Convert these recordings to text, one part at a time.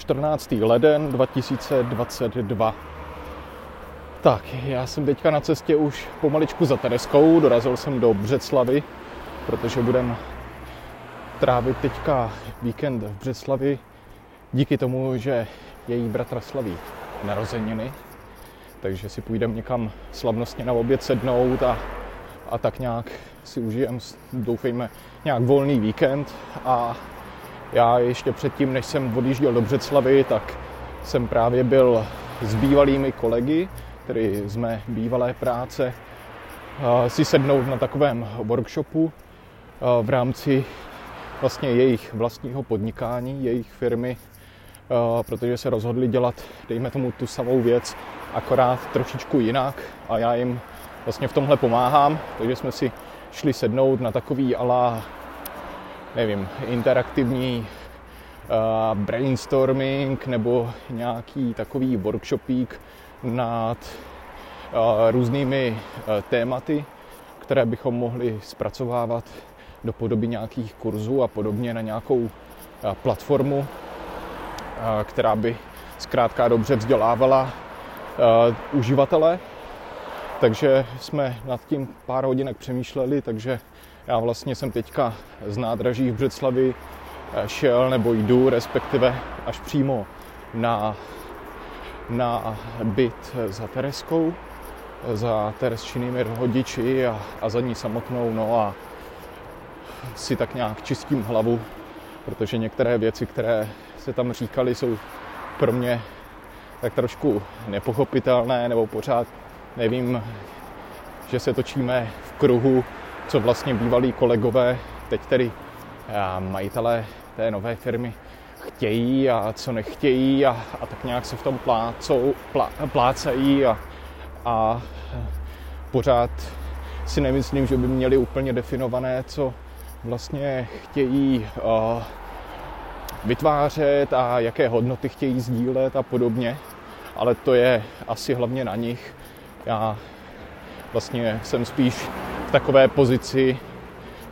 14. leden 2022. Tak, já jsem teďka na cestě už pomaličku za Tereskou, dorazil jsem do Břeclavy, protože budem trávit teďka víkend v Břeclavi díky tomu, že její bratra slaví narozeniny, takže si půjdeme někam slavnostně na oběd sednout a, a tak nějak si užijem, doufejme, nějak volný víkend a já ještě předtím, než jsem odjížděl do Břeclavy, tak jsem právě byl s bývalými kolegy, tedy z mé bývalé práce, si sednout na takovém workshopu v rámci vlastně jejich vlastního podnikání, jejich firmy, protože se rozhodli dělat, dejme tomu, tu samou věc, akorát trošičku jinak. A já jim vlastně v tomhle pomáhám, takže jsme si šli sednout na takový ala, nevím, interaktivní uh, brainstorming nebo nějaký takový workshopík nad uh, různými uh, tématy, které bychom mohli zpracovávat do podoby nějakých kurzů a podobně na nějakou platformu, která by zkrátka dobře vzdělávala uživatele. Takže jsme nad tím pár hodinek přemýšleli, takže já vlastně jsem teďka z nádraží v Břeclavi eh, šel nebo jdu respektive až přímo na, na byt za Tereskou, za Teresčinými rodiči a, a za ní samotnou, no a si tak nějak čistím hlavu, protože některé věci, které se tam říkali, jsou pro mě tak trošku nepochopitelné nebo pořád nevím, že se točíme v kruhu, co vlastně bývalí kolegové, teď tedy majitelé té nové firmy chtějí a co nechtějí a, a tak nějak se v tom plácou, plá, plácají a, a pořád si nemyslím, že by měli úplně definované, co vlastně chtějí uh, vytvářet a jaké hodnoty chtějí sdílet a podobně. Ale to je asi hlavně na nich, já vlastně jsem spíš takové pozici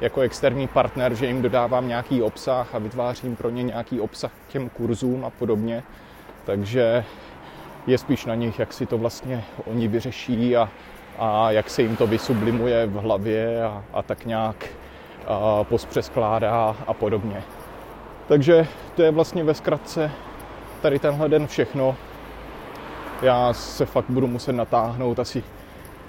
jako externí partner, že jim dodávám nějaký obsah a vytvářím pro ně nějaký obsah k těm kurzům a podobně. Takže je spíš na nich, jak si to vlastně oni vyřeší a, a jak se jim to vysublimuje v hlavě a, a tak nějak a pospřeskládá a podobně. Takže to je vlastně ve zkratce tady tenhle den všechno já se fakt budu muset natáhnout asi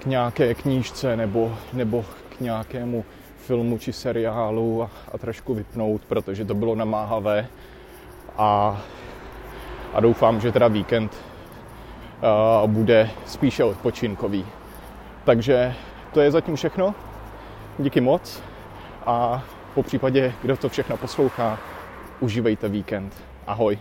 k nějaké knížce nebo, nebo k nějakému filmu či seriálu a, a trošku vypnout, protože to bylo namáhavé a, a doufám, že teda víkend uh, bude spíše odpočinkový. Takže to je zatím všechno. Díky moc a po případě, kdo to všechno poslouchá, užívejte víkend. Ahoj.